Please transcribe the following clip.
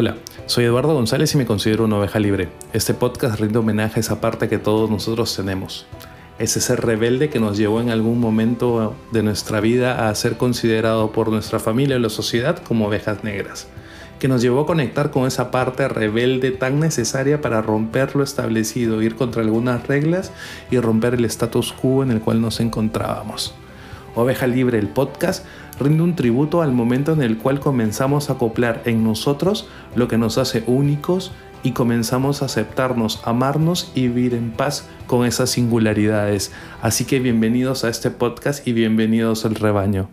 Hola, soy Eduardo González y me considero una oveja libre. Este podcast rinde homenaje a esa parte que todos nosotros tenemos. Ese ser rebelde que nos llevó en algún momento de nuestra vida a ser considerado por nuestra familia o la sociedad como ovejas negras. Que nos llevó a conectar con esa parte rebelde tan necesaria para romper lo establecido, ir contra algunas reglas y romper el status quo en el cual nos encontrábamos. Oveja Libre, el podcast, rinde un tributo al momento en el cual comenzamos a acoplar en nosotros lo que nos hace únicos y comenzamos a aceptarnos, amarnos y vivir en paz con esas singularidades. Así que bienvenidos a este podcast y bienvenidos al rebaño.